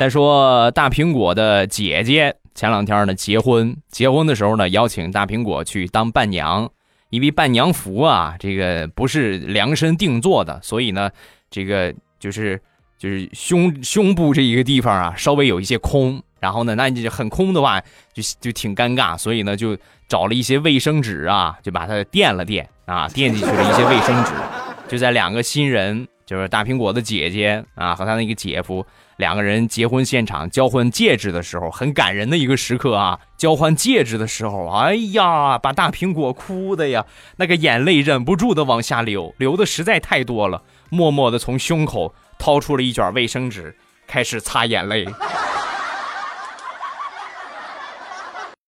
再说大苹果的姐姐前两天呢结婚，结婚的时候呢邀请大苹果去当伴娘，因为伴娘服啊这个不是量身定做的，所以呢这个就是就是胸胸部这一个地方啊稍微有一些空，然后呢那你很空的话就就挺尴尬，所以呢就找了一些卫生纸啊就把它垫了垫啊垫进去了一些卫生纸，就在两个新人就是大苹果的姐姐啊和他那个姐夫。两个人结婚现场交换戒指的时候，很感人的一个时刻啊！交换戒指的时候，哎呀，把大苹果哭的呀，那个眼泪忍不住的往下流，流的实在太多了，默默的从胸口掏出了一卷卫生纸，开始擦眼泪。